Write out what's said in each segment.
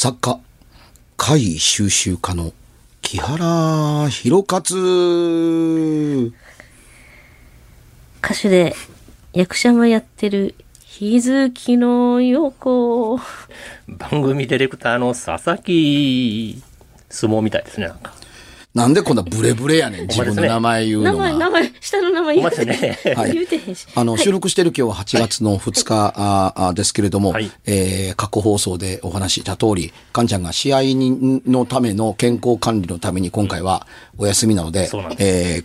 作家、怪異収集家の木原博勝。歌手で役者もやってる日月の横。番組ディレクターの佐々木、相撲みたいですね、なんか。なんでこんなブレブレやねん、自分の名前言う名のが。前、名前、下の名前言うてはい。言うてへんし。あの、収録してる今日は8月の2日ああですけれども、はい。えー過去放送でお話しした通り、かんちゃんが試合にのための健康管理のために今回はお休みなので、そうなんです。え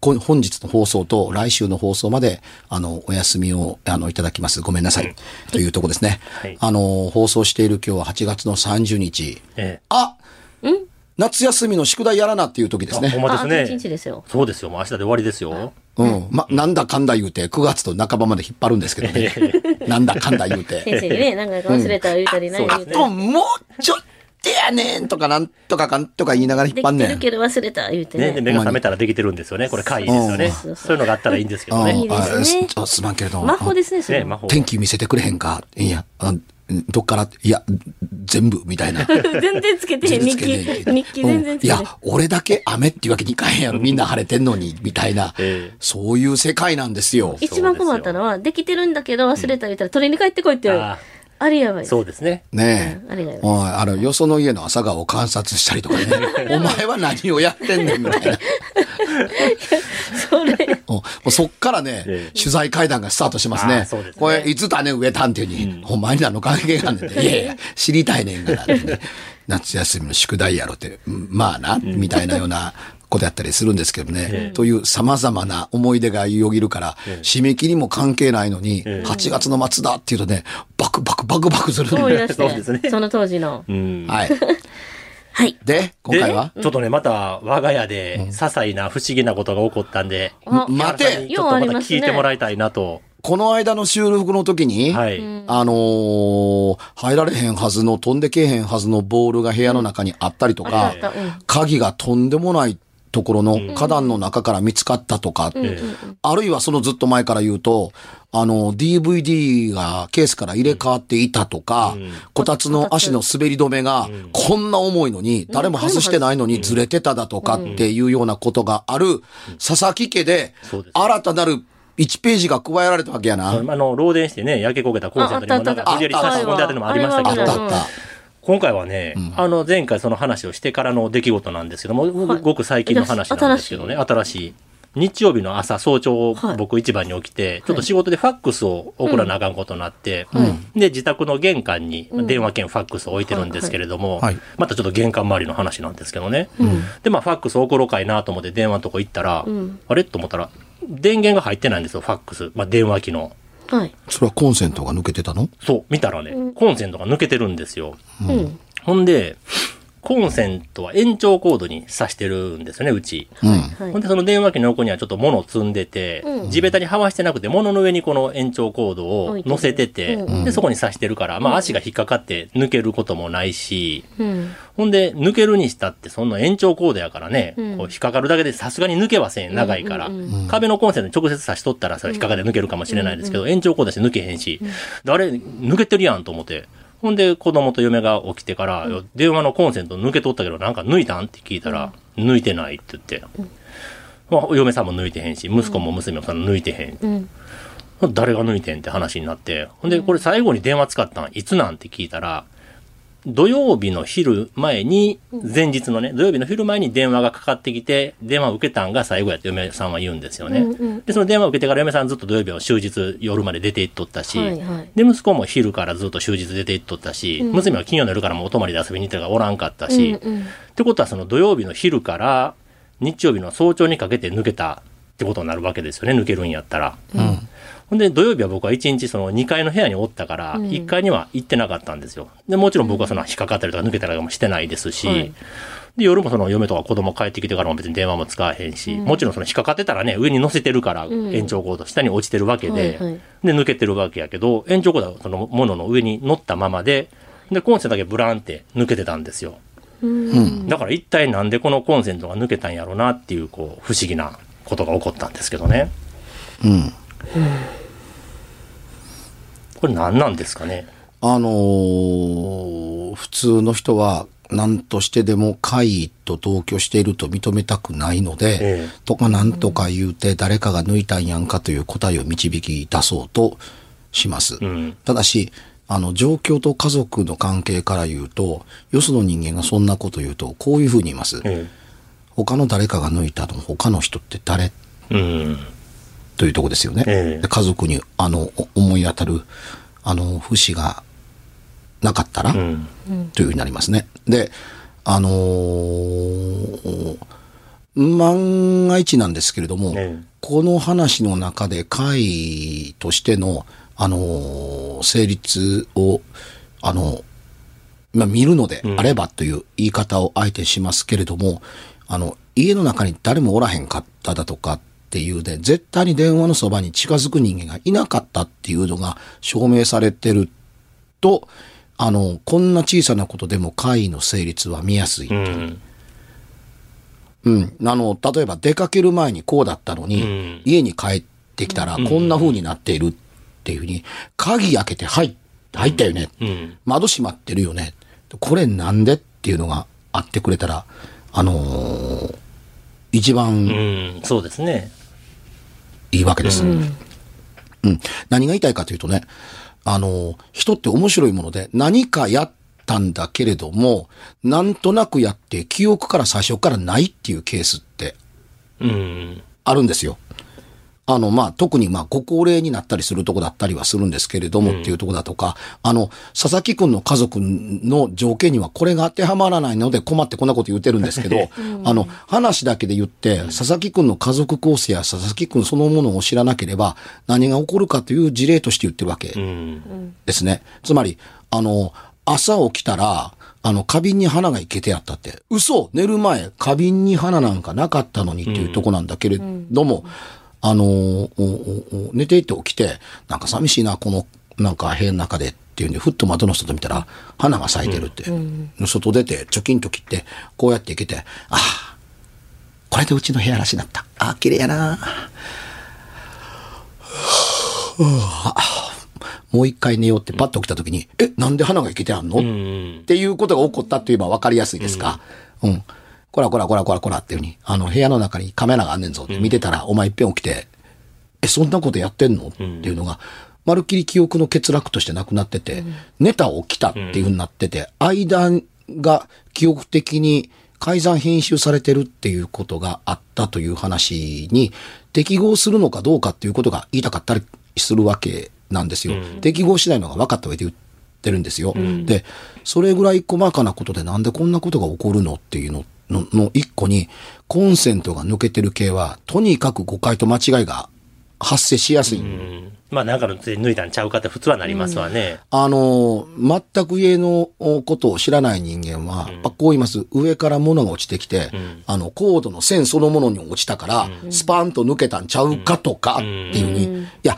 本日の放送と来週の放送まで、あの、お休みを、あの、いただきます。ごめんなさい。というとこですね。はい。あの、放送している今日は8月の30日。えあ夏休みの宿題やらなっていう時ですえ。ほんね。まですね1日。ですよ。そうですよ。もう明日で終わりですよ。うん。ま、なんだかんだ言うて、9月と半ばまで引っ張るんですけどね。なんだかんだ言うて。先生にね、なんか忘れた言うたりない言うたり。と、もうちょっとやねんとかなんとかかんとか言いながら引っで張んねん。きてるけど忘れた言うてね、でね。目が覚めたらできてるんですよね。これ会議ですよね。うんそういうのがあったらいいんですけどうんね。いいですねあすすまんけれども。魔法ですね、それね、魔法。天気見せてくれへんかいや、あどっからいや、全部、みたいな。全然つけてへん、日記。日記全然つけてへん。うんいや、俺だけ雨っていうわけにいかへんやろ。みんな晴れてんのに、みたいなええ。そういう世界なんですよ。一番困ったのは、できてるんだけど忘れた言ったら取りに帰ってこいって言う。ああれやばい。そうですね。ねえ。あれがやばいあの、よその家の朝顔を観察したりとかね。お前は何をやってんねん、みたいな。それ。うんもうそっからね、ええ取材会談がスタートしますあね。すねこれ、いつ種植えたんっていうに、お前に何の関係があんねんって。いやいや、知りたいねんから、ね。夏休みの宿題やろって、うんまあな、みたいなようなことやったりするんですけどね。という様々な思い出がよぎるから、締め切りも関係ないのに、8月の末だっていうとね、バクバクバクバクするん思い出し そうですねて、その当時の。うん。はい。はい。で、今回は？でちょっとね、また我が家で些細な不思議なことが起こったんで、あ待て。ちょっとまた聞いてもらいたいなと。この間の収録の時に、はい。あのー入られへんはずの、飛んでけえへんはずのボールが部屋の中にあったりとか、うん。鍵がとんでもないところの花壇の中から見つかったとか、あるいはそのずっと前から言うと、あの、DVD がケースから入れ替わっていたとか、こたつの足の滑り止めがこんな重いのに、誰も外してないのにずれてただとかっていうようなことがある、佐々木家で新たなる1ページが加えられたわけやな。あの、漏電してね、焼け焦げたコンセントにもなんかああったあった無理やり差し込んであるのもありましたあけど、ったあった。今回はね、あの、前回その話をしてからの出来事なんですけども、ごく最近の話なんですけどね、新しい。日曜日の朝早朝、はい僕一番に起きて、ちょっと仕事でファックスを送らなあかんことになって、で、自宅の玄関に電話兼ファックスを置いてるんですけれども、はい。またちょっと玄関周りの話なんですけどね。で、まあ、ファックス送ろうかいなと思って電話のとこ行ったら、あれ？と思ったら、電源が入ってないんですよ、ファックス。まあ、電話機の。はい。それはコンセントが抜けてたの？そう、見たらね、コンセントが抜けてるんですよ。うん。ほんで、コンセントは延長コードに挿してるんですよね、うち。うん。はい。ほんで、その電話機の横にはちょっと物を積んでて、地べたにはわしてなくて、物の上にこの延長コードを乗せてて、置いてで、そこに挿してるから、まあ足が引っかかって抜けることもないし、うん。ほんで、抜けるにしたって、そんな延長コードやからね、うん。こう引っかかるだけでさすがに抜けません、長いから。壁のコンセントに直接差し取ったら、それ引っかかって抜けるかもしれないですけど、延長コードして抜けへんし、であれ、抜けてるやんと思って。ほんで、子供と嫁が起きてから、電話のコンセント抜けとったけど、なんか抜いたんって聞いたら、抜いてないって言って。まあ、嫁さんも抜いてへんし、息子も娘もその抜いてへん。うん。誰が抜いてんって話になって。ほんで、これ最後に電話使ったんいつなんて聞いたら、土曜日の昼前に、前日のね、土曜日の昼前に電話がかかってきて、電話を受けたんが最後やって嫁さんは言うんですよね。うんうんで、その電話を受けてから嫁さんずっと土曜日は終日夜まで出て行っとったし、はいはい。で、息子も昼からずっと終日出て行っとったし、娘は金曜の夜からもお泊まりで遊びに行ったからおらんかったし、うんうん。ってことはその土曜日の昼から日曜日の早朝にかけて抜けたってことになるわけですよね、抜けるんやったら。ほんで、土曜日は僕は1日その2階の部屋におったから、1階には行ってなかったんですよ。で、もちろん僕はその引っかかったりとか抜けたりとかもしてないですし、はいで、夜もその嫁とか子供帰ってきてからも別に電話も使わへんし、もちろんその引っかかってたらね、上に乗せてるから延長コード下に落ちてるわけで、はいはいで、抜けてるわけやけど、延長コードはそのものの上に乗ったままで、で、コンセントだけブランって抜けてたんですよ。だから一体なんでこのコンセントが抜けたんやろうなっていう、こう、不思議なことが起こったんですけどね。うん。これ何なんですかね？あのー普通の人は何としてでも怪異と同居していると認めたくないので、ええとか何とか言うて誰かが抜いたんやんかという答えを導き出そうとします。うん。ただし、あの、状況と家族の関係から言うと、よその人間がそんなこと言うと、こういうふうに言います。え他の誰かが抜いたの他の人って誰？え。うん。というとこですよね。ええで家族に、あの、お思い当たる、あの、節がなかったら、うん。というふうになりますね。で、あのー万が一なんですけれども、ええこの話の中で会としての、あのー成立を、あの、まあ、見るのであればという言い方をあえてしますけれども、あの、家の中に誰もおらへんかっただとかっていうで、絶対に電話のそばに近づく人間がいなかったっていうのが証明されてると、あの、こんな小さなことでも会の成立は見やすい。うん。うん。あの、例えば出かける前にこうだったのに、うん家に帰ってきたらこんな風になっているっていうふうに、鍵開けて入っ入ったよね。うん。窓閉まってるよね。これなんでっていうのがあってくれたら、あのー一う番ん。そうですね。いいわけです。うん。何が言いたいかというとね、あのー人って面白いもので、何かやったんだけれども、なんとなくやって記憶から最初からないっていうケースってうん。あるんですよ。あの、まあ、特に、まあ、ご高齢になったりするとこだったりはするんですけれども、っていうとこだとか、あの、佐々木くんの家族の条件にはこれが当てはまらないので困ってこんなこと言ってるんですけど、あの、話だけで言って、佐々木くんの家族構成や佐々木くんそのものを知らなければ、何が起こるかという事例として言ってるわけうん。ですね。つまり、あの、朝起きたら、あの、花瓶に花がいけてやったって。嘘寝る前、花瓶に花なんかなかったのにっていうとこなんだけれども、あのおおお寝ていて起きて、なんか寂しいな、この、なんか部屋の中でっていうんで、ふっと窓の外見たら、花が咲いてるって。外出て、チョキンと切って、こうやっていけて、ああ、これでうちの部屋らしになった。ああ、綺麗やな。もう一回寝ようってパッと起きた時に、え、なんで花がいけてあんの、うん。っていうことが起こったって言えば分かりやすいですか？うん。こらこらこらこらこらっていうふうに、あの、部屋の中にカメラがあんねんぞって見てたら、お前いっぺん起きて、え、そんなことやってんの？っていうのが、まるっきり記憶の欠落としてなくなってて、寝た起きたっていうふうになってて、間が記憶的に改ざん編集されてるっていうことがあったという話に適合するのかどうかっていうことが言いたかったりするわけなんですよ。適合しないのが分かった上で言ってるんですよ。で、それぐらい細かなことでなんでこんなことが起こるの？っていうののの一個に、コンセントが抜けてる系は、とにかく誤解と間違いが発生しやすい。うん。まあ、なんかのつい抜いたんちゃうかって普通はなりますわね。あの、全く家のことを知らない人間は、あこう言います。上から物が落ちてきて、あの、コードの線そのものに落ちたから、スパンと抜けたんちゃうかとかっていうふうに、いや、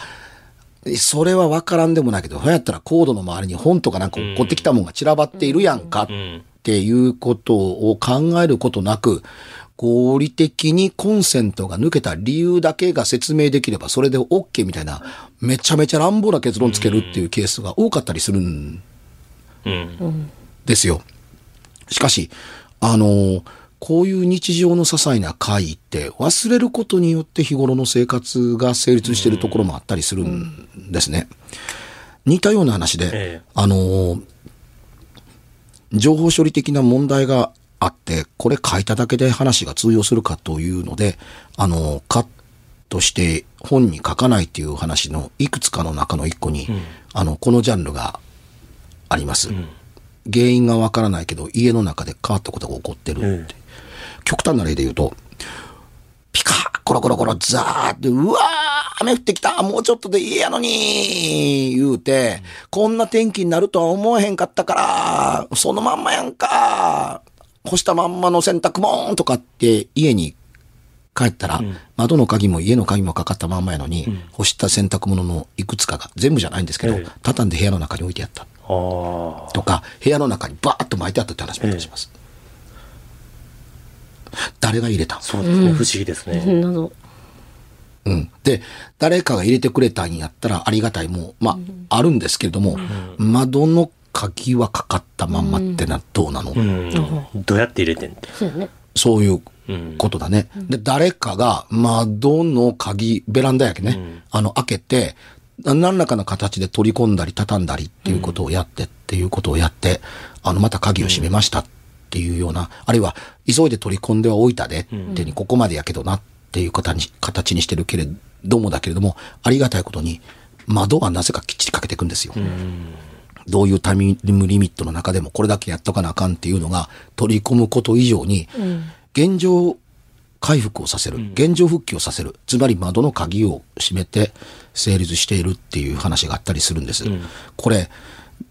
それは分からんでもないけど、そうやったらコードの周りに本とかなんか落っこってきたもんが散らばっているやんかうん。っていうことを考えることなく、合理的にコンセントが抜けた理由だけが説明できればそれで OK みたいな、めちゃめちゃ乱暴な結論つけるっていうケースが多かったりするんうん。ですよ。しかし、あの、こういう日常の些細な会って忘れることによって日頃の生活が成立しているところもあったりするんですね。似たような話で、ええあの、情報処理的な問題があって、これ書いただけで話が通用するかというので、あの、カットして本に書かないっていう話のいくつかの中の一個に、あの、このジャンルがあります。原因がわからないけど、家の中で変わったことが起こってるって。極端な例で言うと、ピカー、コロコロコロ、ザーって、うわー、雨降ってきた、もうちょっとで家やのに、言うて、こんな天気になるとは思えへんかったから、そのまんまやんか、干したまんまの洗濯もんとかって家に帰ったら、窓の鍵も家の鍵もかかったまんまやのに、干した洗濯物のいくつかが、全部じゃないんですけど、ええ畳んで部屋の中に置いてあった。ああ。とか、部屋の中にバーッと巻いてあったって話もします。誰が入れたん？そうですね。不思議ですね。謎。うん。で、誰かが入れてくれたんやったらありがたいも、まあ、あるんですけれども、窓の鍵はかかったまんまってな、どうなの、うん。どうやって入れてん？って。そうよね。そういううん。ことだね。で、誰かが窓の鍵、ベランダやけね、あの、開けて、何らかの形で取り込んだり畳んだりっていうことをやってっていうことをやって、あの、また鍵を閉めましたっていうような、あるいは、急いで取り込んではおいたで、ってに、ここまでやけどなっていう形に形にしてるけれどもだけれども、ありがたいことに、窓はなぜかきっちりかけていくんですよ。どういうタイムリミットの中でもこれだけやっとかなあかんっていうのが取り込むこと以上に、現状回復をさせる、現状復帰をさせる、つまり窓の鍵を閉めて成立しているっていう話があったりするんです。これ、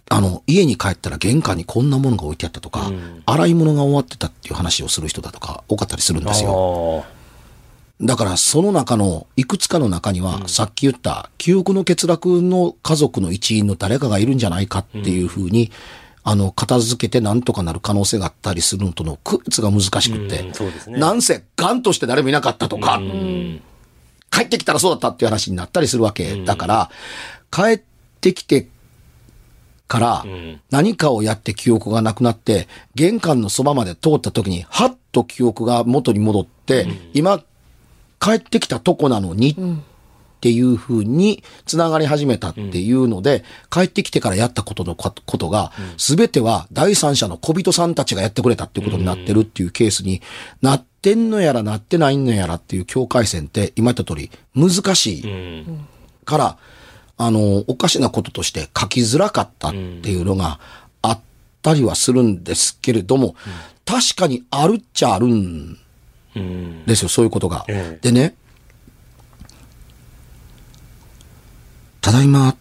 あの、家に帰ったら玄関にこんなものが置いてあったとか、洗い物が終わってたっていう話をする人だとか多かったりするんですよ。あだからその中のいくつかの中には、さっき言った記憶の欠落の家族の一員の誰かがいるんじゃないかっていうふうに、あの、片付けてなんとかなる可能性があったりするのとの区別が難しくって、うん。ね。なんせ、ガンとして誰もいなかったとか、あ。うん。帰ってきたらそうだったっていう話になったりするわけ。だから、帰ってきてからん。何かをやって記憶がなくなって、玄関のそばまで通った時に、はっと記憶が元に戻って、今、帰ってきたとこなのに、っていうふうに繋がり始めたっていうので、帰ってきてからやったことのことが、すべては第三者の小人さんたちがやってくれたっていうことになってるっていうケースになってんのやらなってないのやらっていう境界線って今言った通り難しい。から、あの、おかしなこととして書きづらかったっていうのがあったりはするんですけれども、確かにあるっちゃあるん。ですよ、そういうことが。ええでね、ただいま、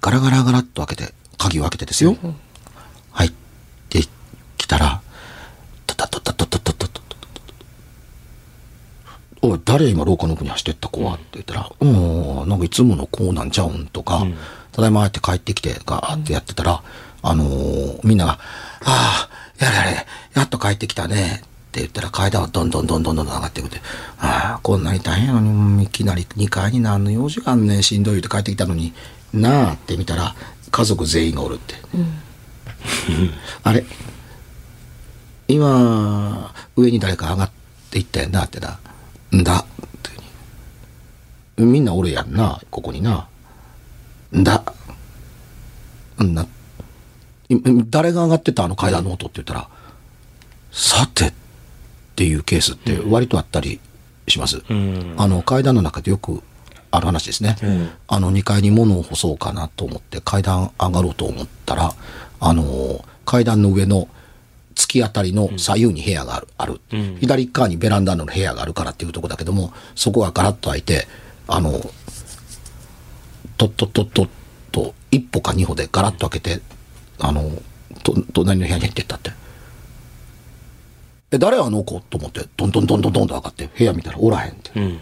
ガラガラガラっと開けて、鍵を開けてですよ。入ってきたら、おい、誰今廊下の奥に走ってった子はって言ったら、うん、なんかいつもの子なんちゃうんとか、ただいまって帰ってきて、ガーってやってたら、あのーみんなが、ああ、やれやれ、やっと帰ってきたね。って言ったら階段はどんどんどんどんどん上がっていくって、ああ、こんなに大変やのに、いきなり2階に何の用事があんねん、しんどい言って帰ってきたのに、なあって見たら、家族全員がおるって。あれ？今、上に誰か上がっていったやんなってな。んだ。ってみんなおるやんな、ここにな。んだ。んな。い誰が上がってたあの？階段の音って言ったら、さてっていうケースって割とあったりします。うん。あの階段の中でよくある話ですね。んあの2階に物を干そうかなと思って階段上がろうと思ったら、あの階段の上の突き当たりの左右に部屋がある。あるうん左側にベランダの部屋があるからっていうとこだけども、そこがガラッと開いて、あの、とっとっとっとっと、一歩か二歩でガラッと開けて、あの、と、隣の部屋に入ってったって。え、誰あの子？と思って、どんどんどんどんどんと上がって、部屋見たらおらへんって。うん。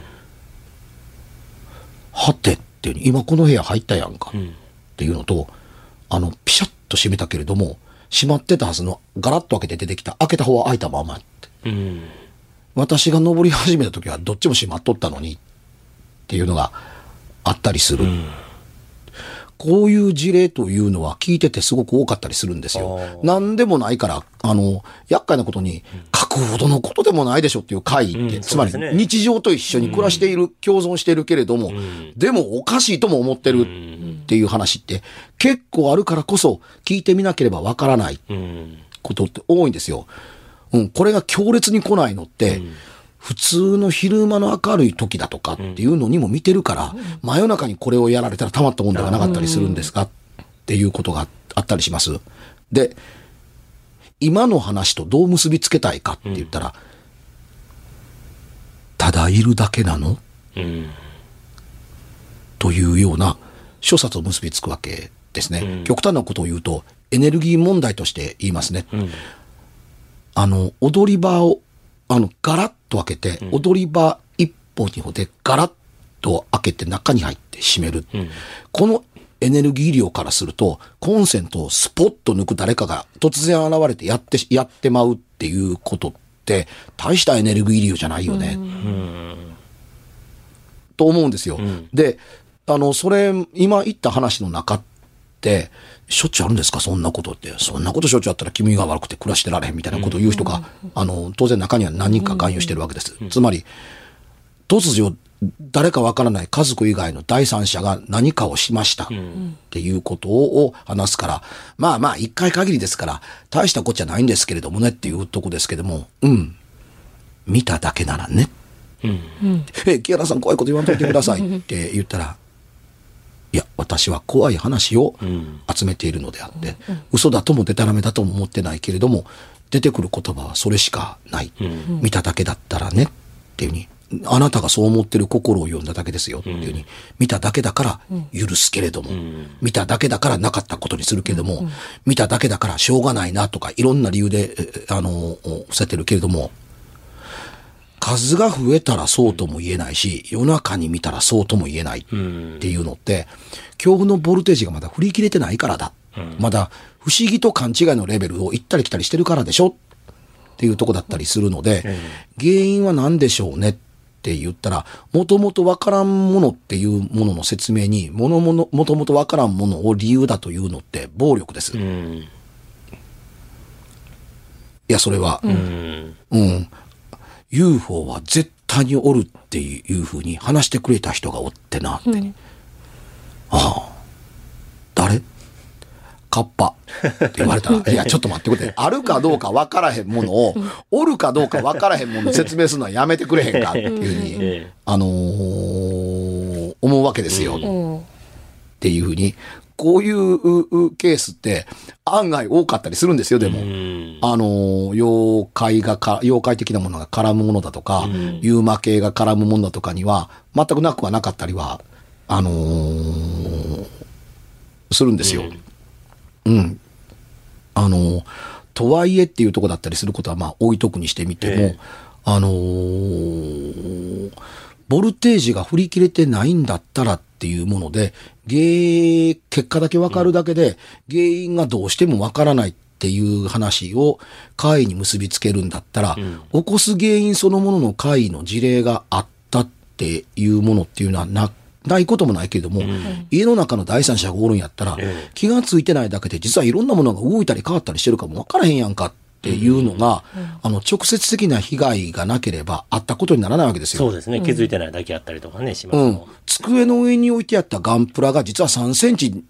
はてっていうに、今この部屋入ったやんか。んっていうのと、あの、ピシャッと閉めたけれども、閉まってたはずの、ガラッと開けて出てきた、開けた方は開いたままって。うん。私が登り始めた時はどっちも閉まっとったのに、っていうのがあったりする。こういう事例というのは聞いててすごく多かったりするんですよ。何でもないから、あの、厄介なことに、書くほどのことでもないでしょっていう会って、うんつまり日常と一緒に暮らしている、共存しているけれども、ん。でもおかしいとも思ってるっていう話って結構あるからこそ聞いてみなければわからないうん。ことって多いんですよ。うん、これが強烈に来ないのって、普通の昼間の明るい時だとかっていうのにも見てるから、真夜中にこれをやられたらたまったもんではなかったりするんですかっていうことがあったりします。で、今の話とどう結びつけたいかって言ったら、ただいるだけなの？うん。というような諸説を結びつくわけですね。うん極端なことを言うと、エネルギー問題として言いますね。うん。あの、踊り場を、あの、ガラッと開けて、踊り場一歩二歩でガラッと開けて中に入って閉める。うん。このエネルギー量からすると、コンセントをスポッと抜く誰かが突然現れてやって、やってまうっていうことって、大したエネルギー量じゃないよね。と思うんですよ。んで、あの、それ、今言った話の中って、しょっちゅうあるんですか？そんなことって。そんなことしょっちゅうあったら君が悪くて暮らしてられへんみたいなことを言う人が、あの、当然中には何人か勧誘してるわけです。つまり、突如、誰かわからない家族以外の第三者が何かをしましたっていうことを話すから、まあまあ一回限りですから、大したことじゃないんですけれどもねっていうとこですけども、うん、見ただけならね。え、木原さん怖いこと言わんといてくださいって言ったら、いや、私は怖い話を集めているのであって、嘘だともデタラメだとも思ってないけれども、出てくる言葉はそれしかない。見ただけだったらねっていうふうに、あなたがそう思ってる心を読んだだけですよっていうふうに、見ただけだから許すけれども、見ただけだからなかったことにするけれども、見ただけだからしょうがないなとか、いろんな理由で、えあの、伏せてるけれども、数が増えたらそうとも言えないし、夜中に見たらそうとも言えないっていうのって、恐怖のボルテージがまだ振り切れてないからだ。まだ不思議と勘違いのレベルを行ったり来たりしてるからでしょっていうとこだったりするので、原因は何でしょうねって言ったら、もともとわからんものっていうものの説明に、ものもの、もともとわからんものを理由だというのって暴力です。いうん。や、それは、うん。うん。UFO は絶対におるっていうふうに話してくれた人がおってなって。ああ。誰？カッパって言われたら、いや、ちょっと待ってくれ。あるかどうか分からへんものを、おるかどうか分からへんものを説明するのはやめてくれへんかっていうふうに、えあのー思うわけですよ。うん。っていうふうに、こういうケースって案外多かったりするんですよ、でも。あのー妖怪がか、妖怪的なものが絡むものだとか、ユーマ系が絡むものだとかには、全くなくはなかったりは、あのーするんですよ。うん。あのーとはいえっていうとこだったりすることは、まあ、置いとくにしてみても、ええあのーボルテージが振り切れてないんだったらっていうもので、原結果だけわかるだけで、原因がどうしてもわからないっていう話を怪異に結びつけるんだったら、起こす原因そのものの怪異の事例があったっていうものっていうのはな、ないこともないけれども、家の中の第三者がおるんやったら、ええ。気がついてないだけで実はいろんなものが動いたり変わったりしてるかもわからへんやんかっていうのが、あの、直接的な被害がなければあったことにならないわけですよ。そうですね。気づいてないだけやったりとかね、しますうん。机の上に置いてあったガンプラが実は3センチ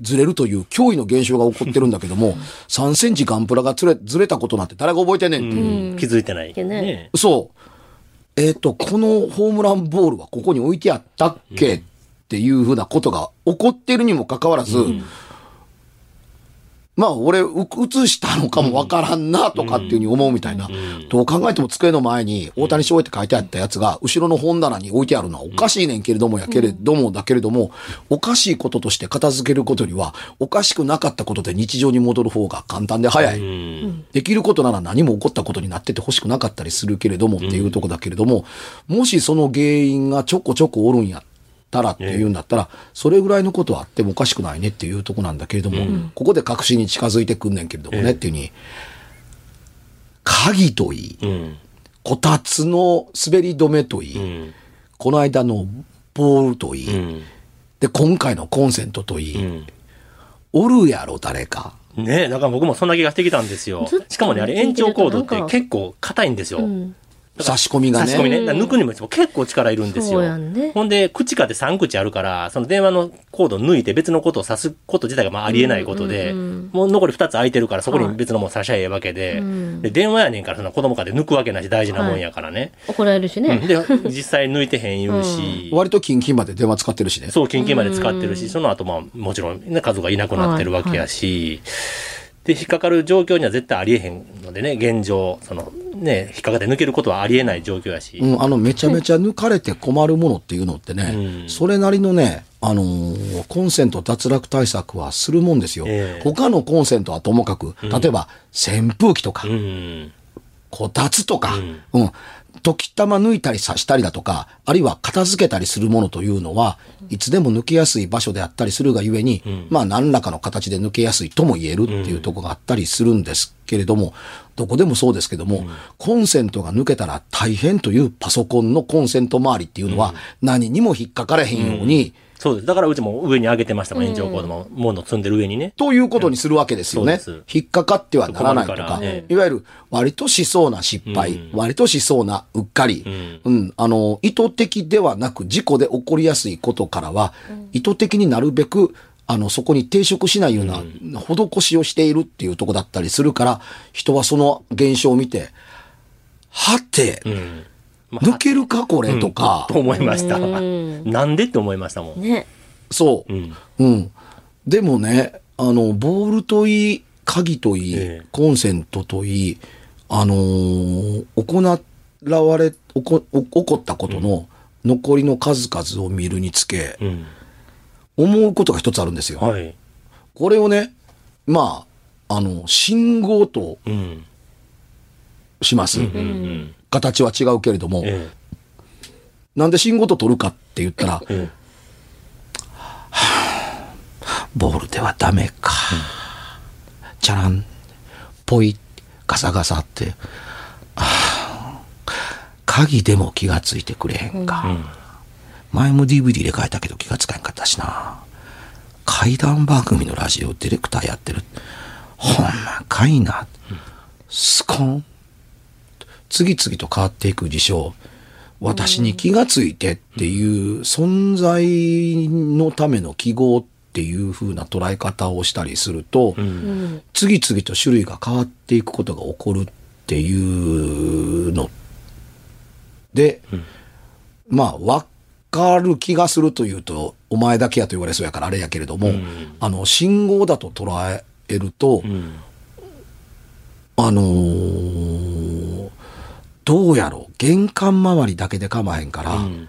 ずれるという驚異の現象が起こってるんだけども、3センチガンプラがずれずれたことなんて誰が覚えてんねんっていう。うん気づいてない。ねね。そう。えっ、と、このホームランボールはここに置いてあったっけ、っていうふうなことが起こってるにもかかわらず、まあ、俺、う映したのかもわからんな、とかっていうふうに思うみたいな。どう考えても机の前に大谷翔平って書いてあったやつが、後ろの本棚に置いてあるのはおかしいねんけれどもやけれども、だけれども、おかしいこととして片付けることよりは、おかしくなかったことで日常に戻る方が簡単で早い。うん。できることなら何も起こったことになってて欲しくなかったりするけれどもっていうとこだけれども、もしその原因がちょこちょこおるんやったらっていうんだったら、それぐらいのことはあってもおかしくないねっていうとこなんだけれども、ここで確信に近づいてくんねんけれどもねっていうふうに、鍵といい、うん。こたつの滑り止めといい、うん。この間のボールといい、うん。で、今回のコンセントといい、うん。おるやろ、誰か。ねえ、だから僕もそんな気がしてきたんですよしかもね、あれ延長コードって結構硬いんですよ。うん。差し込みがね。差し込みね。抜くにも結構力いるんですそうよ。やんね。ほんで、口かって3口あるから、その電話のコードを抜いて別のことを指すこと自体がまあありえないことで、うんうんうん。もう残り2つ空いてるからそこに別のもの差しゃええわけで、うん。で、電話やねんからその子供かで抜くわけないし大事なもんやからね。怒られるしね。うん。で、実際抜いてへん言うし、割とキンキンまで電話使ってるしね。そう、近々まで使ってるし、その後まあもちろん、ね、数がいなくなってるわけやし、で、引っかかる状況には絶対ありえへんのでね、現状、その、ね、引っかかって抜けることはありえない状況やし、うん、あの、めちゃめちゃ抜かれて困るものっていうのってね、うんそれなりのね、あのーコンセント脱落対策はするもんですよ。ええ他のコンセントはともかく、例えば、扇風機とか、うん。こたつとか、うん。時たま抜いたり刺したりだとか、あるいは片付けたりするものというのは、いつでも抜けやすい場所であったりするがゆえに、まあ何らかの形で抜けやすいとも言えるっていうところがあったりするんですけれども、どこでもそうですけども、コンセントが抜けたら大変というパソコンのコンセント周りっていうのは、何にも引っかからへんように、そうです。だからうちも上に上げてましたもん、延長コードも、もの積んでる上にね。ということにするわけですよね。そうです。引っかかってはならないとか、いわゆる割としそうな失敗、うん。割としそうなうっかり、うん、あの、意図的ではなく事故で起こりやすいことからは、意図的になるべく、あの、そこに抵触しないような施しをしているっていうとこだったりするから、人はその現象を見て、はて、うん。まあ抜けるかこれとか、と思いました。うんなんでって思いましたもん。ね。そう。うん。うん。でもね、あの、ボールといい、鍵といい、ええコンセントといい、あのー行われ、起こ、起こったことの残りの数々を見るにつけ、うん。思うことが一つあるんですよ。はい。これをね、まあ、あの、信号とうん。します。うんうん。形は違うけれども、えなんで信号と取るかって言ったら、え。えボールではダメか。チャラン、ポイ、ガサガサって、あー鍵でも気がついてくれへんか。前も DVD で書いたけど気がつかへんかったしな。怪談番組のラジオディレクターやってる。ほんまかいな。スコン。次々と変わっていく事象。私に気がついてっていう存在のための記号っていう風な捉え方をしたりすると、うん。次々と種類が変わっていくことが起こるっていうので、まあ、わかる気がするというと、お前だけやと言われそうやからあれやけれども、んあの、信号だと捉えると、うん。あのーどうやろう、玄関周りだけで構わへんから、うん。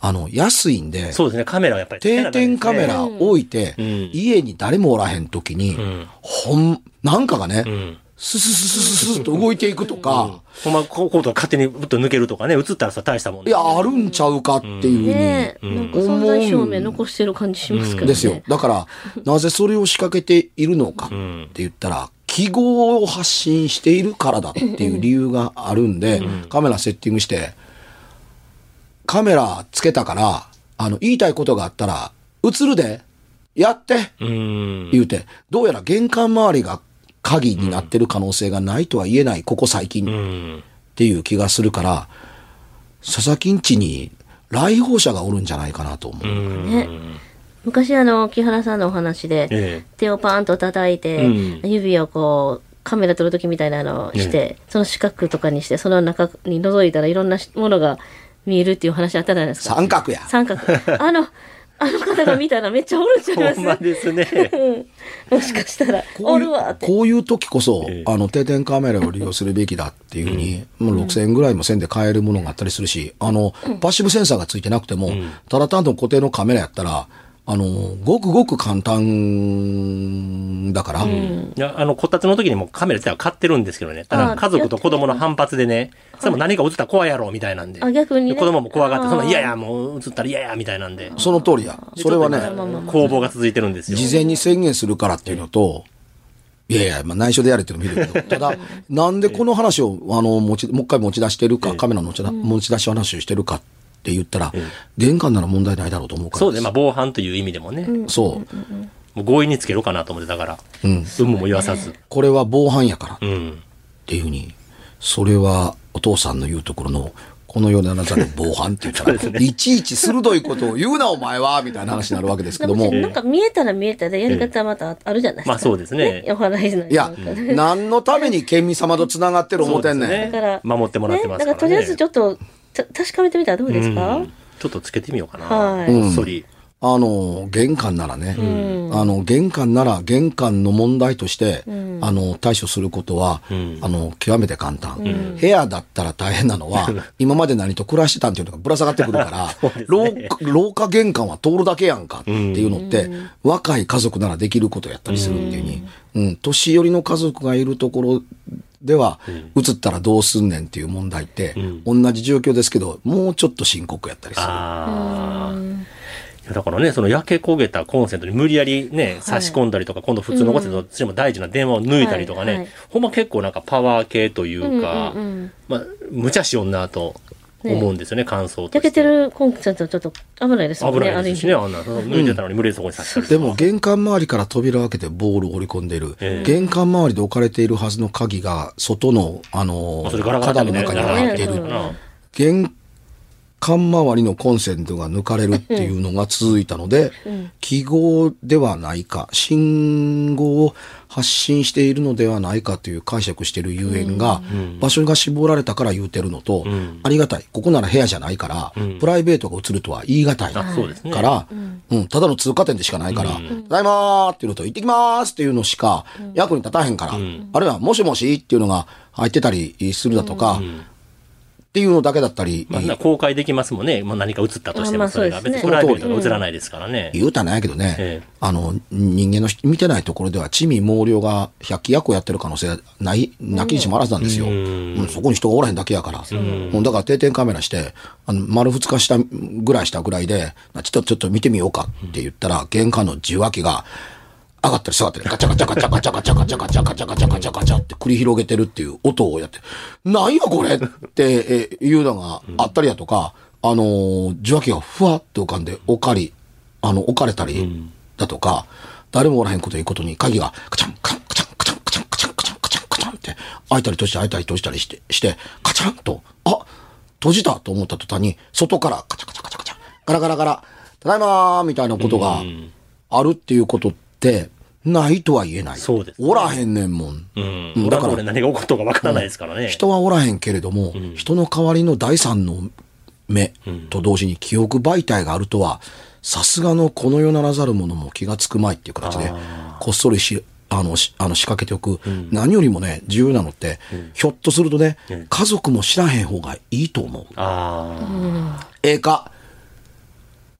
あの、安いんで、そうですね、カメラはやっぱり。定点カメラ置いて、うん。家に誰もおらへん時に、ん。ほん、なんかがね、うん。ススススススッと動いていくとか、ほんま、こう、こうと勝手にぶっと抜けるとかね、映ったらさ、大したもんいや、あるんちゃうかっていうふうに、ねえ、なんか存在証明残してる感じしますけどね。ですよ。だから、なぜそれを仕掛けているのかってん言ったら、記号を発信しているからだっていう理由があるんで、カメラセッティングして、カメラつけたから、あの、言いたいことがあったら、映るで、やって、うん。言うて、どうやら玄関周りが鍵になってる可能性がないとは言えない、ここ最近うっん。ていう気がするから、佐々木んちに来訪者がおるんじゃないかなと思う。ね昔あの、木原さんのお話で、え手をパーンと叩いて、うん指をこう、カメラ撮るときみたいなのをして、その四角とかにして、その中に覗いたらいろんなものが見えるっていう話あったじゃないですか。三角や。三角。あの、あの方が見たらめっちゃおるんちゃいますほんまですね。うんもしかしたら、おこういうるわって。こういう時こそ、ええあの、定点カメラを利用するべきだっていうふうに、もう6000円ぐらいも線で買えるものがあったりするし、あの、パッシブセンサーがついてなくても、ただ単と固定のカメラやったら、あの、ごくごく簡単だから、いや、あの、こたつの時にもカメラ自体は買ってるんですけどね。ただ、あ家族と子供の反発でね、それも何か映ったら怖いやろ、みたいなんで。あ逆にねで子供も怖がって、そんな嫌や、もう映ったら嫌や、みたいなんで。その通りや。でそれはね、攻防が続いてるんですよ。事前に宣言するからっていうのと、いやいや、まあ内緒でやれっていうのもいるけど、ただ、なんでこの話を、あの、持ち、もう一回持ち出してるか、カメラの持ちだ持ち出し話をしてるかって言ったら、玄関なら問題ないだろうと思うから。そうね、まあ、防犯という意味でもね、そう。もう強引につけろかなと思って、だから、うん。有無も言わさず。これは防犯やからっうん。ていうふうに、それはお父さんの言うところの、この世であなたの防犯って言ったら、いちいち鋭いことを言うなお前はみたいな話になるわけですけども、なんか見えたら見えたでやり方はまたあるじゃないですか。まあそうですねお話しないいや、何のために県民様と繋がってる思ってんねん。そうですだから、守ってもらってますからねだからとりあえずちょっと、た確かめてみたらどうですか、うん。ちょっとつけてみようかな。はい。こっそり。あの、玄関ならね、ん。あの、玄関なら玄関の問題として、あの、対処することは、ん。あの、極めて簡単。部屋だったら大変なのは、今まで何と暮らしてたんっていうのがぶら下がってくるから、廊下廊下玄関は通るだけやんかっていうのって、若い家族ならできることやったりするっていうに、うん、年寄りの家族がいるところでは、移ったらどうすんねんっていう問題って、同じ状況ですけど、もうちょっと深刻やったりする。だからね、その焼け焦げたコンセントに無理やりね、差し込んだりとか、今度普通のコンセントとしても大事な電話を抜いたりとかね、はいはい。ほんま結構なんかパワー系というか、うんうんうん。まあ、無茶しよんなと思うんですよね、乾燥と。焼けてるコンセントちょっと危ないですもん危ね、ないですしね、あんな、抜いてたのに無理そこに刺し。たりでも玄関周りから扉を開けてボールを織り込んでいる。ええ。玄関周りで置かれているはずの鍵が外の、あの花壇の中に入っている玄関周りのコンセントが抜かれるっていうのが続いたので、記号ではないか、信号を発信しているのではないかという解釈しているゆえんが、場所が絞られたから言うてるのと、ん。ありがたい。ここなら部屋じゃないから、プライベートが映るとは言い難い。あそうですね。から、うん、ただの通過点でしかないから、ただいまーっていうのと、行ってきまーすっていうのしか役に立たへんから、あるいはもしもしっていうのが入ってたりするだとか、っていうのだけだったり、まあ、公開できますもんね。まあ、何か映ったとしても、それが。別にプライベートが映らないですからね。言うたらないけどね、ええあの、人間の人見てないところでは、地味猛量が百鬼夜行やってる可能性ない、なきにしもあらずなんですよ。うんそこに人がおらへんだけやから。うんだから定点カメラして、あの、丸二日したぐらいしたぐらいで、ちょっとちょっと見てみようかって言ったら、玄関の受話器が、上がったり下がったり、ガチャガチャガチャガチャガチャガチャガチャガチャガチャガチャガチャって繰り広げてるっていう音をやって、なんやこれってえいうのがあったりだとか、あの、受話器がふわっと浮かんで置かり、あの、置かれたりだとか、誰もおらへんこということに鍵がカチャンカチャンカチャンカチャンカチャンカチャンカチャンカチャンカチャンって開いたり閉じたり開いたり閉じたりして、して、カチャンと、あ閉じたと思った途端に、外からカチャカチャカチャカチャ、ガラガラガラ、ただいまーみたいなことがあるっていうことって、ないとは言えない。そうですね。おらへんねんもん。うん。うんだから何が起こったかわからないですからね。人はおらへんけれども、人の代わりの第三の目と同時に記憶媒体があるとは、さすがのこの世ならざる者も気がつくまいっていう形で、こっそりし、あの、しあの仕掛けておく、何よりもね、重要なのって、ひょっとするとね、家族も知らへん方がいいと思う。あええか、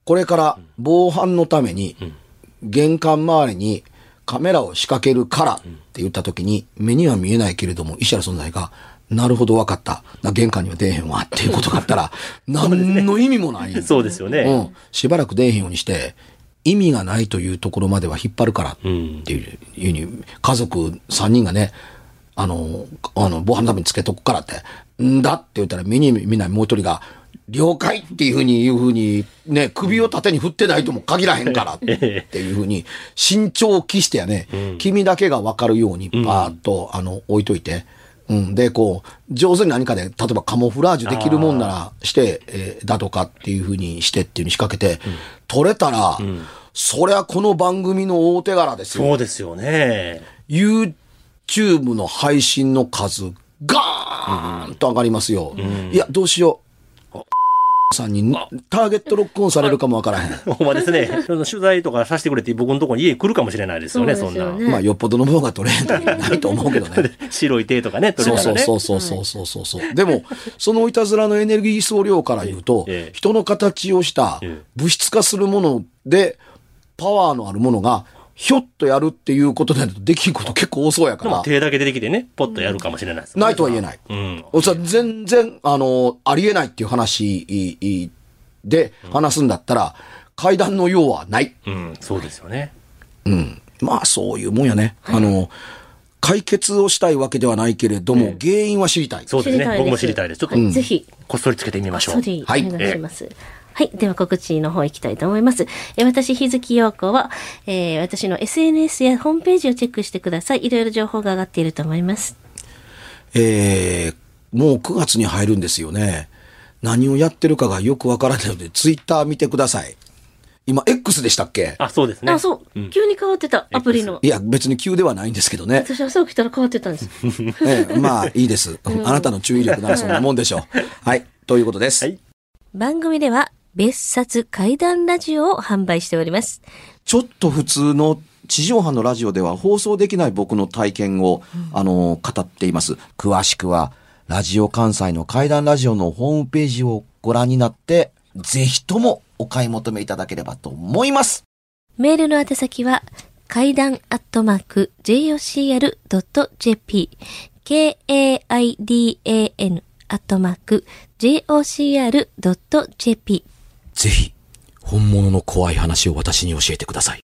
これから防犯のために、玄関周りにカメラを仕掛けるからって言った時に、目には見えないけれども、医者の存在が、なるほど分かった。な玄関には出えへんわっていうことがあったら、何の意味もない。あ。そうですよね。うん。しばらく出えへんようにして、意味がないというところまでは引っ張るからっていうふうに、家族3人がね、あの、あの、防犯のためにつけとくからって、んだって言ったら目に見ないもう一人が、了解っていうふうに言うふうに、ね、首を縦に振ってないとも限らへんからっていうふうに、慎重を期してやね、君だけが分かるようにパーッと、あの、置いといて、うん。で、こう、上手に何かで、例えばカモフラージュできるもんならして、えーだとかっていうふうにしてっていうに仕掛けて、取れたら、そりゃこの番組の大手柄ですよ。そうですよね。YouTube の配信の数、ガーンと上がりますよ。いや、どうしよう。さんにターゲットロックオンされるかもわからへん。ほんまですね。その取材とかさせてくれって僕のところに家に来るかもしれないですよね、そなそうんですよ。ねまあ、よっぽどの方が取れへんとないと思うけどね。白い手とかね、取そうれたらね。そうそうそうそうそうそうそう。でも、そのいたずらのエネルギー総量から言うとええ、人の形をしたええ物質化するもので、パワーのあるものが、ひょっとやるっていうことでないとできんこと結構多そうやかまあら、手だけ出てきてね、ポッとやるかもしれないですねないとは言えない。うん。それは全然、あの、ありえないっていう話で話すんだったら、階段の用はない。うん、そうですよね。うん。まあ、そういうもんやね。あの、解決をしたいわけではないけれども、原因は知りたい。そうですね。僕も知りたいです。ちょっと、はいぜひ、こっそりつけてみましょう。それおはい願いします。はい。では告知の方行きたいと思います。えー私、日月陽子は、えー私の SNS やホームページをチェックしてください。いろいろ情報が上がっていると思います。えー、もう9月に入るんですよね。何をやってるかがよくわからないので、ツイッター見てください。今、X でしたっけ？あ、そうですね。あ、そう、急に変わってた、アプリのい。や、別に急ではないんですけどね。私朝起きたら変わってたんです。ええまあ、いいです。あなたの注意力ならそんなもんでしょう。はい。ということです。はい番組では、別冊怪談ラジオを販売しております。ちょっと普通の地上波のラジオでは放送できない僕の体験を、あの、語っています。詳しくは、ラジオ関西の怪談ラジオのホームページをご覧になって、ぜひともお買い求めいただければと思います。メールの宛先は、階段アットマーク jocr.jp k-a-i-d-a-n アットマーク jocr.jp ぜひ、本物の怖い話を私に教えてください。